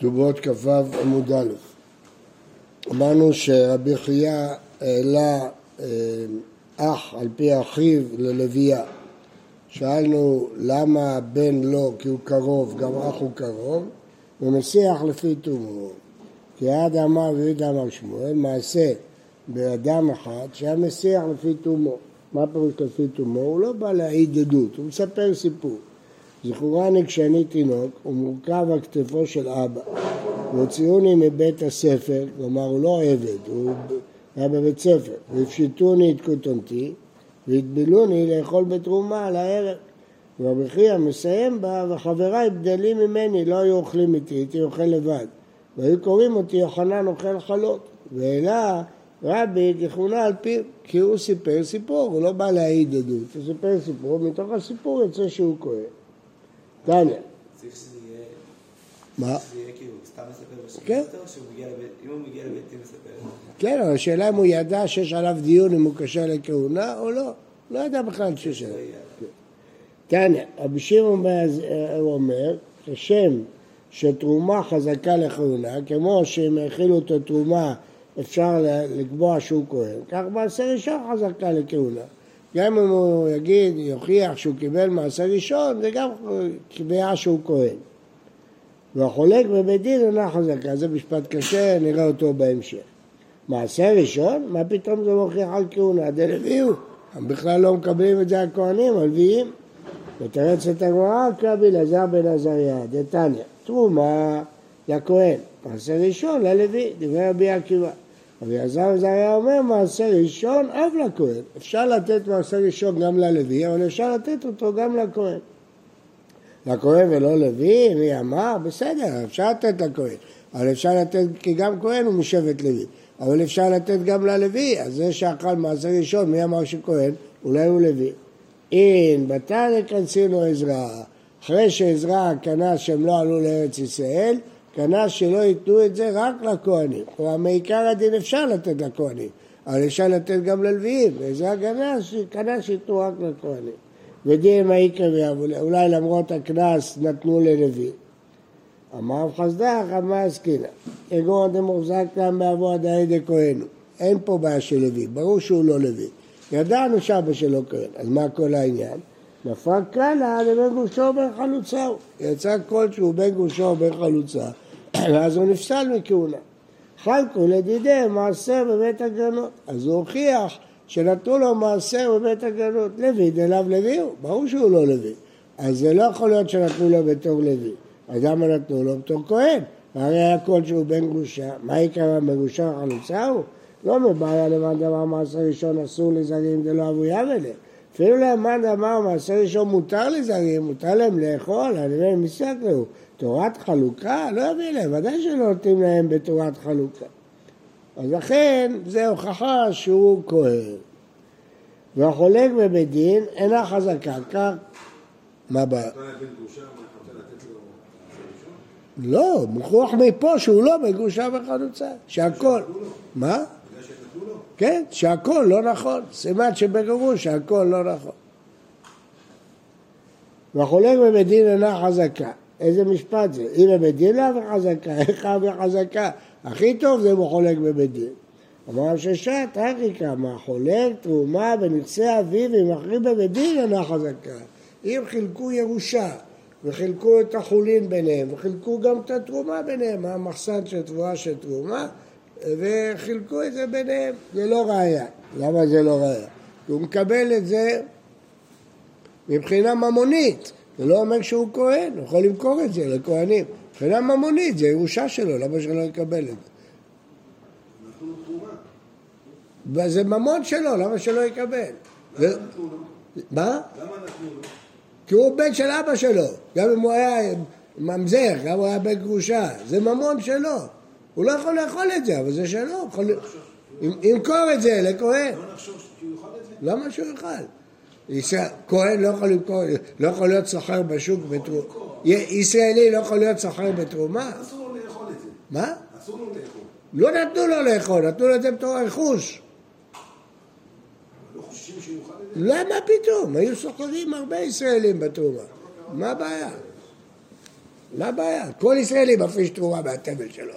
כתובות כ"ו עמוד א'. אמרנו שרבי חייא העלה אה, אח על פי אחיו ללוויה. שאלנו למה הבן לא כי הוא קרוב, גם אח הוא קרוב, ומסיח לפי תומו. כי עד אמר ויהודה אמר שמואל, מעשה באדם אחד שהיה מסיח לפי תומו. מה פירוש לפי תומו? הוא לא בא להעיד עדות, הוא מספר סיפור. זכורני כשאני תינוק, הוא מורכב על כתפו של אבא. והוציאוני מבית הספר, כלומר הוא לא עבד, הוא היה בבית ספר, והפשיטוני את כותנתי, והטבילוני לאכול בתרומה על הערב. רבי חייא מסיים בה, וחבריי בדלים ממני, לא היו אוכלים איתי, הייתי אוכל לבד. והיו קוראים אותי יוחנן אוכל חלות. והעלה רבי ככונה על פיו, כי הוא סיפר סיפור, הוא לא בא להעיד עדות, הוא סיפר סיפור, מתוך הסיפור יוצא שהוא כהן. תניא. צריך שזה יהיה... מה? שזה יהיה כאילו, סתם מספר כן. בשקט, או שהוא מגיע לבית, אם הוא מגיע לבית דין מספר? כן, אבל השאלה אם הוא ידע שיש עליו דיון אם הוא קשר לכהונה או לא. לא ידע בכלל שיש עליו. תניא, רבי שמעון הוא אומר, כשם שתרומה חזקה לכהונה, כמו שאם האכילו אותו תרומה אפשר לקבוע שהוא כהן, כך מעשה ראשון חזקה לכהונה. גם אם הוא יגיד, יוכיח שהוא קיבל מעשה ראשון, זה גם קביעה שהוא כהן. והחולק בבית דין אינה חזקה, זה משפט קשה, נראה אותו בהמשך. מעשה ראשון, מה פתאום זה מוכיח על כהונה? דלוויהו, הם בכלל לא מקבלים את זה הכהנים, הלוויים. ותרץ את הגמרא, כרבי אלעזר בן עזריה, דתניא, תרומה לכהן, מעשה ראשון ללוי, דברי רבי עקיבא. רבי אלעזר בן עזריה אומר, מעשה ראשון אף לכהן. אפשר לתת מעשה ראשון גם ללוי, אבל אפשר לתת אותו גם לכהן. לכהן ולא לוי, מי אמר? בסדר, אפשר לתת לכהן. אבל אפשר לתת, כי גם כהן הוא משבט לוי. אבל אפשר לתת גם ללוי, אז זה שאכל מעשה ראשון, מי אמר שכהן? אולי הוא לוי. אין בתנא כנסינו עזרא. אחרי שעזרא קנה שהם לא עלו לארץ ישראל, קנה שלא ייתנו את זה רק לכהנים. כלומר, מעיקר הדין אפשר לתת לכהנים, אבל אפשר לתת גם ללוויים. ועזרא קנה, קנה שייתנו רק לכהנים. ודין מעיקר ויבוא, אולי למרות הקנס נתנו ללוי. אמר חסדך, אמר עסקינא. כגון דמוחזק כאן באבו עדיין דכהנו. אין פה בעיה של לוי, ברור שהוא לא לוי. ידענו שאבא שלו כהן, אז מה כל העניין? נפל קלה לבין גושו ובין חלוצה. יצא קול שהוא בן גרושה ובן חלוצה, ואז הוא נפסל מכהונה. חלקו לדידיה מעשר בבית הגרנות. אז הוא הוכיח שנתנו לו מעשר בבית הגרנות. לוי דלאו לוי הוא, ברור שהוא לא לוי. אז זה לא יכול להיות שנתנו לו בתור לוי. אז למה נתנו לו בתור כהן? הרי היה קול שהוא בן גרושה, מאי קלא בן גרושה חלוצה הוא? לא מיבעיא למאן דאמר מעשר ראשון אסור לזרים דלא הוו יהבי ליה. אפילו למאן דאמר מעשר ראשון מותר לזרים, מותר להם לאכול, אני אומר מסתכל לו. תורת חלוקה? לא יביא להם, ודאי שלא נותנים להם בתורת חלוקה. אז לכן זה הוכחה שהוא כהן. והחולק בבית דין אינה חזקה, כך, מה הבעיה? לא, מוכרח מפה שהוא לא בגרושה וחלוצה, שהכל, מה? כן, שהכל לא נכון, סימן שבגרוש שהכל לא נכון. והחולק בבית דין אינה חזקה. איזה משפט זה? אם בבית דין לאו וחזקה, איך? הכי טוב זה אם הוא חולק בבית דין. אמר ששת, הכי כמה, חולק תרומה בנכסי אביו ומחרים בבית דין אינה חזקה. אם חילקו ירושה וחילקו את החולין ביניהם וחילקו גם את התרומה ביניהם, המחסן של תבואה של תרומה וחילקו את זה ביניהם, זה לא ראייה. למה זה לא ראייה? הוא מקבל את זה מבחינה ממונית, זה לא אומר שהוא כהן, הוא יכול למכור את זה לכהנים. מבחינה ממונית זה ירושה שלו, למה שלא יקבל את זה? זה ממון שלו, למה שלא יקבל? למה נתנו לו? מה? למה נתנו לו? כי הוא בן של אבא שלו, גם אם הוא היה ממזר, גם הוא היה בן גרושה, זה ממון שלו. הוא לא יכול לאכול את זה, אבל זה שלו, הוא יכול... ימ- ימכור את זה לכהן. לא? למה שהוא יאכל? ישראל- כהן לא יכול למכור, לא יכול להיות סוחר בשוק בתרומה. ישראלי לא יכול להיות סוחר בתרומה? אסור לו לאכול את זה. מה? אסור לו לאכול. לא נתנו לו לאכול, נתנו לו את זה בתור רכוש. לא? למה פתאום? היו סוחרים הרבה ישראלים בתרומה. מה הבעיה? מה הבעיה? כל ישראלי מפריש תרומה מהתבל שלו.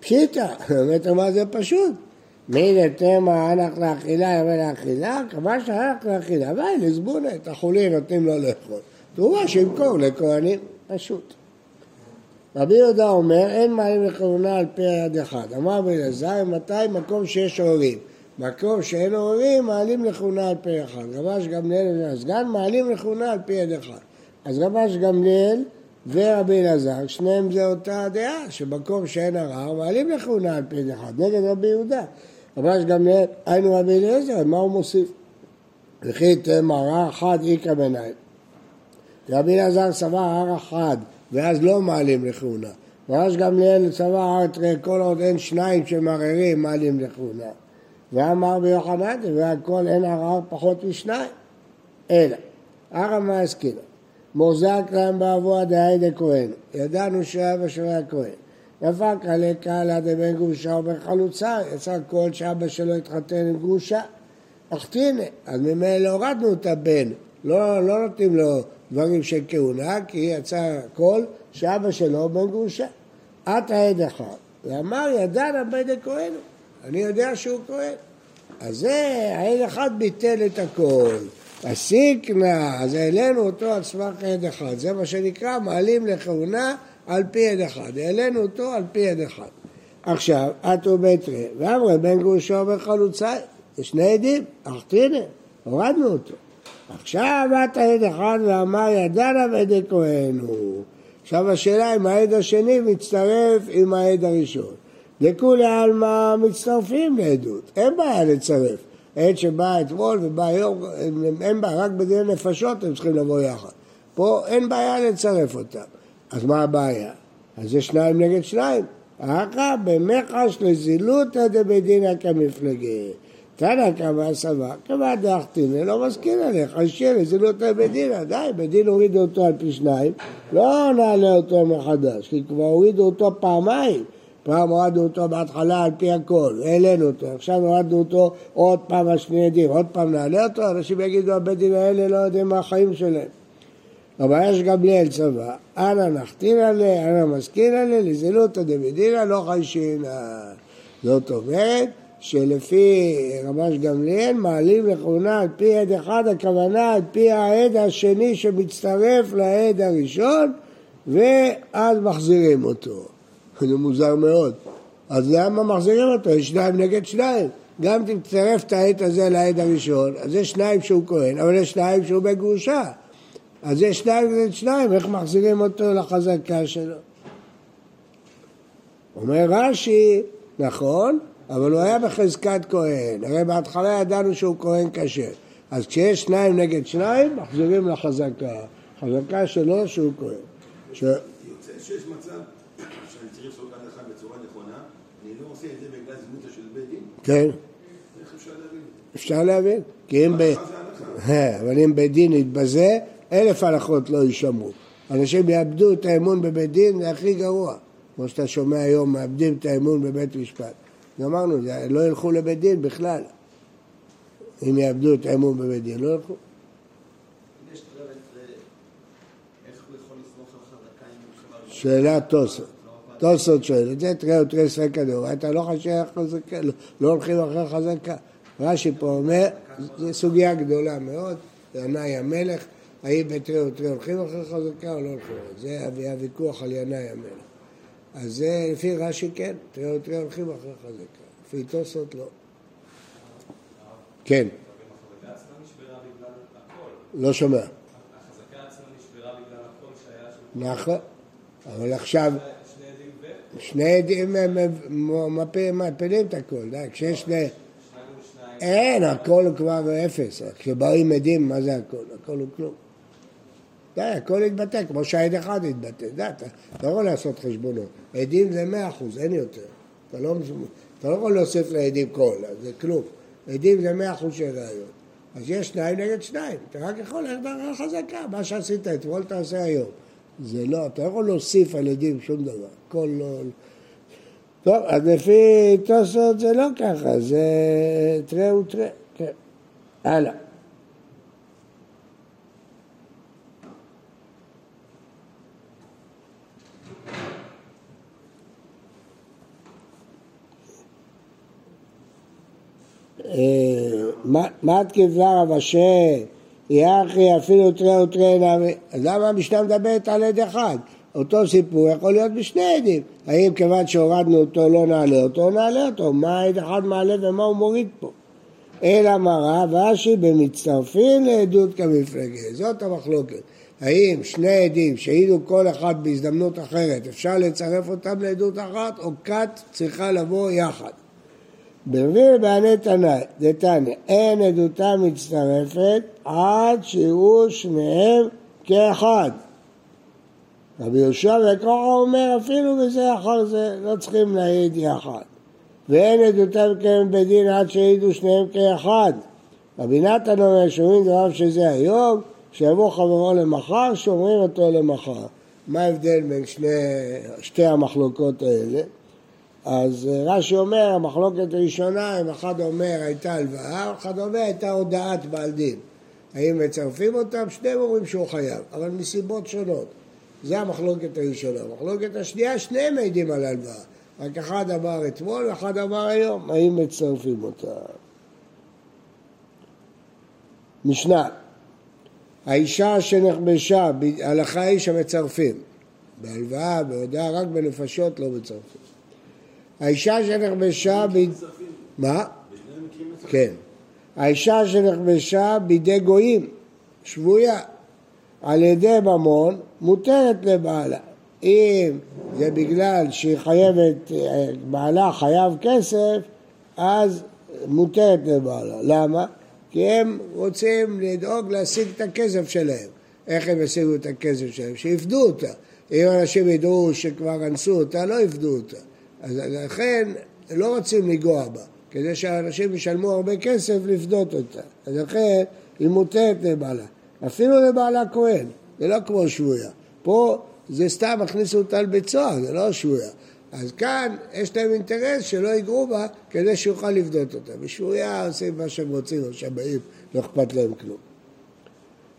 פשיטא, באמת מה זה פשוט. מי תמה אנח לאכילה יבוא לאכילה, כמה שאנח לאכילה, ואי לזבונה, את החולין נותנים לו לאכול. תרומה שימכור לכהנים, פשוט. רבי יהודה אומר, אין מעלים לכהונה על פי יד אחד. אמר רבי אלעזר, מתי מקום שיש עוררים? מקום שאין עוררים, מעלים לכהונה על פי אחד. רבש גמליאל והסגן מעלים לכהונה על פי יד אחד. אז רבש גמליאל ורבי אלעזר, שניהם זה אותה דעה, שמקום שאין ערר, מעלים לכהונה על פי יד אחד, נגד רבי יהודה. רבש גמליאל, היינו רבי אליעזר, מה הוא מוסיף? וכי תהיה ערר אחד איכא ביניים. רבי אלעזר סבר הר אחד, ואז לא מעלים לכהונה. רבש גמליאל סבר הר תראה, כל עוד אין שניים שמערערים, מעלים לכהונה. ואמר ביוחנן, והכל אין ערר פחות משניים. אלא, ערא מעסקינא, מוזק להם באבוה דהי דכהן, ידענו שהיה בשרי הכהן. נפק עלי קהלה דבן גרושה ובן חלוצה, יצא כל שאבא שלו התחתן עם גרושה. אך תהנה, אז ממילא הורדנו את הבן, לא, לא נותנים לו דברים של כהונה, כי יצא כל שאבא שלו בן גרושה. את העד אחד, ואמר ידענה בן דכהן, אני יודע שהוא כהן. אז זה, העד אחד ביטל את הכל. הסיקנה, אז העלינו אותו על סמך עד אחד. זה מה שנקרא מעלים לכהונה על פי עד אחד. העלינו אותו על פי עד אחד. עכשיו, אטו ביתרי, ואמרי בן גרושו ובן חלוצאי. זה שני עדים, אך תראה, הורדנו אותו. עכשיו באת עד אחד ואמר ידענה ועדי כהן הוא. עכשיו השאלה אם העד השני מצטרף עם העד הראשון. לכולי עלמא מצטרפים לעדות, אין בעיה לצרף. עד שבא אתמול ובא היום, אין בעיה, רק בדיני נפשות הם צריכים לבוא יחד. פה אין בעיה לצרף אותם. אז מה הבעיה? אז זה שניים נגד שניים. אחא במחש לזילותא דבדינא כמפלגה. תנא קמא סבא, קמא דאחתינא, לא מסכים עליך, השם לזילותא בדינא, די, בדין הורידו אותו על פי שניים, לא נעלה אותו מחדש, כי כבר הורידו אותו פעמיים. פעם הורדנו אותו בהתחלה על פי הכל, העלינו אותו, עכשיו הורדנו אותו עוד פעם על שני עדים, עוד פעם נעלה אותו, אנשים יגידו הבית דין האלה לא יודעים מה החיים שלהם. אבל יש גמליאל צבא, אנא נחתין עליה, אנא מזכין עליה, לזילותא דמדינא לא חיישינא. זאת אומרת שלפי רמש גמליאל מעלים לכהונה על פי עד אחד, הכוונה על פי העד השני שמצטרף לעד הראשון ואז מחזירים אותו. זה מוזר מאוד. אז למה מחזירים אותו? יש שניים נגד שניים. גם אם תצטרף את העד הזה לעד הראשון, אז יש שניים שהוא כהן, אבל יש שניים שהוא בגרושה. אז יש שניים נגד שניים, איך מחזירים אותו לחזקה שלו? אומר רש"י, נכון, אבל הוא היה בחזקת כהן. הרי בהתחלה ידענו שהוא כהן כשר. אז כשיש שניים נגד שניים, מחזירים לחזקה. חזקה שלו שהוא כהן. ש... יוצא שיש מצב שאני צריך לעשות הלכה בצורה נכונה, אני לא עושה את זה בגלל זמותא של בית דין, כן, איך אפשר להבין? אפשר להבין. כי אם ב... אבל אם בית דין יתבזה, אלף הלכות לא יישמעו. אנשים יאבדו את האמון בבית דין, זה הכי גרוע. כמו שאתה שומע היום, מאבדים את האמון בבית משפט. גמרנו, לא ילכו לבית דין בכלל. אם יאבדו את האמון בבית דין, לא ילכו. הוא שמר שאלה תוספות. תוספות שואל, את זה תראה ותראה סרקא דאורייתא, לא חושב חזקה, לא- לא הולכים אחרי חזקה. רש"י פה אומר, זו סוגיה גדולה מאוד, ינאי המלך, האם בתרי ותרי הולכים אחרי חזקה או לא הולכים? זה היה ויכוח על ינאי המלך. אז זה לפי רש"י כן, תרי ותרי הולכים אחרי חזקה, לפי תוספות לא. כן. לא שומע. נכון, אבל עכשיו שני עדים ו... שני עדים מפילים את הכל, די, כשיש שני... מול שניים. אין, הכל הוא כבר אפס. כשבאים עדים, מה זה הכל? הכל הוא כלום. די, הכל יתבטא, כמו שהעד אחד יתבטא. די, אתה לא יכול לעשות חשבונות. עדים זה מאה אחוז, אין יותר. אתה לא, אתה לא יכול להוסיף לעדים קול, זה כלום. עדים זה מאה אחוז של ראיות. אז יש שניים נגד שניים. אתה רק יכול ללכת על חזקה. מה שעשית אתמול תעשה היום. זה לא, אתה לא יכול להוסיף על עדים שום דבר. הכל לא... טוב, אז לפי תוספות זה לא ככה, זה תראה ותראה, כן. הלאה. מה- מה תקבלה רב אשר? יחי אפילו תרי ותרי נמי. אז למה המשנה מדברת על עד אחד? אותו סיפור יכול להיות בשני עדים. האם כיוון שהורדנו אותו לא נעלה אותו, נעלה אותו. מה עד אחד מעלה ומה הוא מוריד פה? אלא מראה ואשי במצטרפים לעדות כמפלגה. זאת המחלוקת. האם שני עדים שהעידו כל אחד בהזדמנות אחרת, אפשר לצרף אותם לעדות אחת, או כת צריכה לבוא יחד? ברביעי בעני תנאי, דתניא, אין עדותם מצטרפת עד שיראו שניהם כאחד. רבי יהושע וככה אומר אפילו בזה אחר זה לא צריכים להעיד יחד. ואין עדותם קיים בדין עד שהעידו שניהם כאחד. רבי נתן אומר שומעים דבריו שזה היום, שיבוא חברו למחר, שומרים אותו למחר. מה ההבדל בין שני, שתי המחלוקות האלה? אז אה, רש"י אומר, המחלוקת הראשונה, אם אחד אומר הייתה הלוואה, אחד אומר הייתה הודעת בעל דין. האם מצרפים אותם? שניהם אומרים שהוא חייב, אבל מסיבות שונות. זה המחלוקת הראשונה. המחלוקת השנייה, שניהם מעידים על הלוואה. רק אחד אמר אתמול ואחד אמר היום, האם מצרפים אותה? משנה, האישה שנכבשה, ההלכה היא שמצרפים. בהלוואה, בהודעה, רק בנפשות לא מצרפים. האישה שנכבשה, ב... מה? כן. האישה שנכבשה בידי גויים, שבויה, על ידי ממון, מותרת לבעלה. אם זה בגלל שהיא חייבת, אה, בעלה חייב כסף, אז מותרת לבעלה. למה? כי הם רוצים לדאוג להשיג את הכסף שלהם. איך הם ישיגו את הכסף שלהם? שיפדו אותה. אם אנשים ידעו שכבר אנסו אותה, לא יפדו אותה. אז לכן לא רוצים לנגוע בה, כדי שהאנשים ישלמו הרבה כסף לפדות אותה. אז לכן היא מותרת לבעלה. אפילו לבעלה כהן, זה לא כמו שבויה. פה זה סתם הכניסו אותה לבית סוהר, זה לא שבויה. אז כאן יש להם אינטרס שלא ייגעו בה כדי שיוכל לפדות אותה. בשבויה עושים מה שהם רוצים, השבעים, לא אכפת להם כלום.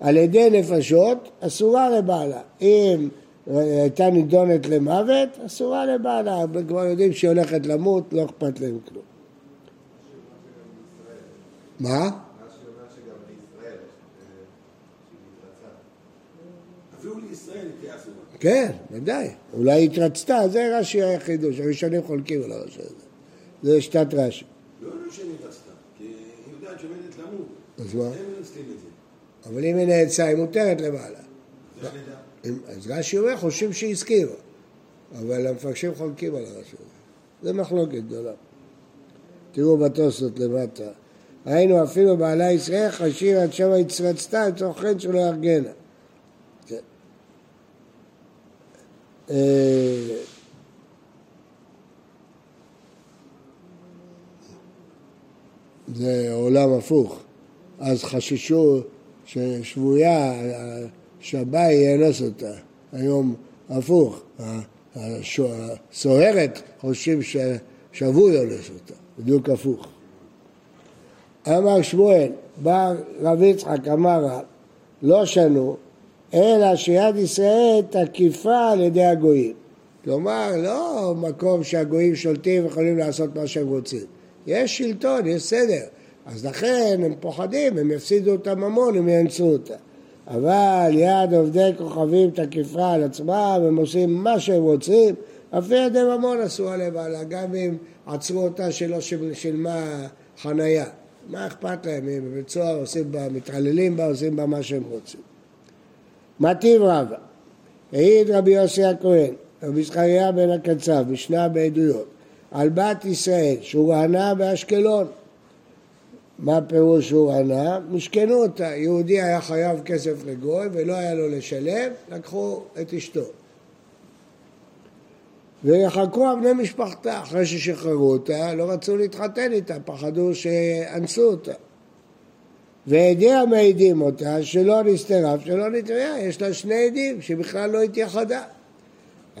על ידי נפשות אסורה לבעלה. אם הייתה נידונת למוות, אסורה לבעלה. כבר יודעים שהיא הולכת למות, לא אכפת להם כלום. מה? אסורה. כן, ודאי. אולי היא התרצתה, זה רש"י החידוש. הראשונים חולקים על הרש"י הזה. זה שיטת רש"י. לא לא שאני רצתה, כי היא יודעת שעומדת למות. אז מה? זה. אבל אם היא נאצה, היא מותרת לבעלה. אז רש"י אומר, חושבים הסכימה. אבל המפרשים חולקים על הרש"י. זה מחלוקת גדולה. תראו בתוספות למטה. היינו אפילו בעלה ישראל חשיר עד שמה הצרצתה לצורך חן שלא ירגנה. כן. אה, זה עולם הפוך. אז חששו ששבויה, שהבאי יאנוס אותה. היום הפוך. הסוהרת חושבים ששבוי אונס אותה. בדיוק הפוך. אמר שמואל, בא רב יצחק, אמר רב, לא שנו, אלא שיד ישראל תקיפה על ידי הגויים. כלומר, לא מקום שהגויים שולטים ויכולים לעשות מה שהם רוצים. יש שלטון, יש סדר. אז לכן הם פוחדים, הם יפסידו את הממון אם יאנסו אותה. אבל יד עובדי כוכבים תקיפה על עצמם, הם עושים מה שהם רוצים, אפילו ידי ממון עשו עליהם בעלה, גם אם עצרו אותה שלא של- שילמה חנייה. מה אכפת להם, אם בבית סוהר עושים בה, מתעללים בה, עושים בה מה שהם רוצים. מטיב רבא, העיד רבי יוסי הכהן, רבי זכריה בן הקצב, משנה בעדויות, על בת ישראל שהוא רענה באשקלון. מה פירוש שהוא רענה? משכנו אותה. יהודי היה חייב כסף לגוי ולא היה לו לשלם, לקחו את אשתו. ויחלקו על בני משפחתה, אחרי ששחררו אותה, לא רצו להתחתן איתה, פחדו שאנסו אותה. ועדי המעידים אותה שלא נסתרה שלא נתראה, יש לה שני עדים שבכלל לא התייחדה.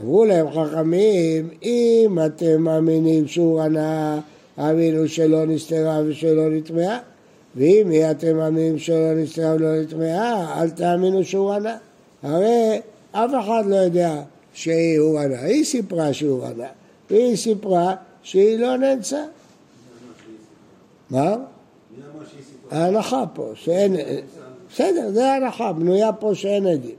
אמרו להם חכמים, אם אתם מאמינים שהוא ענה, האמינו שלא נסתרה ושלא נטמעה, ואם היא אתם מאמינים שלא נסתרה ולא נטמעה, אל תאמינו שהוא ענה. הרי אף אחד לא יודע שהוא ענה, היא סיפרה שהוא ענה, והיא סיפרה שהיא לא נאנסה. מה? ההנחה פה, שאין... בסדר, זה ההנחה, בנויה פה שאין עדים.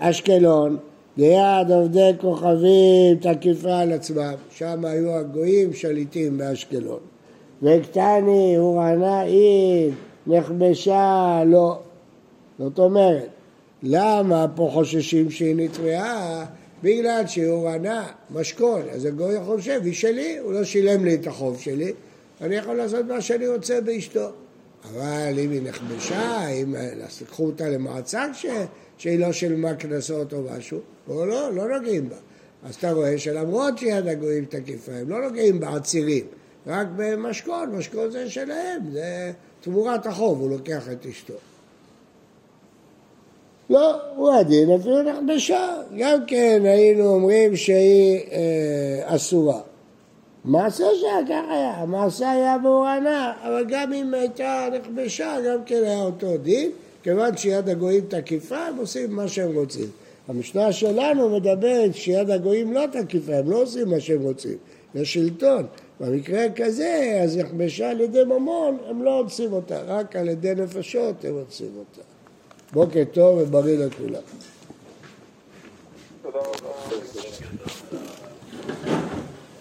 והאשקלון, ליד עובדי כוכבים תקיפה על עצמם, שם היו הגויים שליטים באשקלון. וקטני, הורענה עיר, נכבשה, לא. זאת אומרת, למה פה חוששים שהיא נטבעה? בגלל שהיא הורענה, משכון, אז הגוי חושב, היא שלי, הוא לא שילם לי את החוב שלי, אני יכול לעשות מה שאני רוצה באשתו. אבל אם היא נכבשה, אם אז לקחו אותה למעצר ש... שהיא לא שילמה קנסות או משהו, או לא, לא נוגעים בה. אז אתה רואה שלמרות שיד הגויים תקיפה, הם לא נוגעים בעצירים, רק במשכון, משכון זה שלהם, זה תמורת החוב, הוא לוקח את אשתו. לא, הוא הדין אפילו נכבשה, גם כן היינו אומרים שהיא אה, אסורה. מעשה שהיה כך היה, המעשה היה בהורענה, אבל גם אם הייתה נכבשה, גם כן היה אותו דין, כיוון שיד הגויים תקיפה, הם עושים מה שהם רוצים. המשנה שלנו מדברת שיד הגויים לא תקיפה, הם לא עושים מה שהם רוצים, זה שלטון. במקרה כזה, אז נכבשה על ידי ממון, הם לא עושים אותה, רק על ידי נפשות הם עושים אותה. בוקר טוב ובריא לכולם. תודה רבה.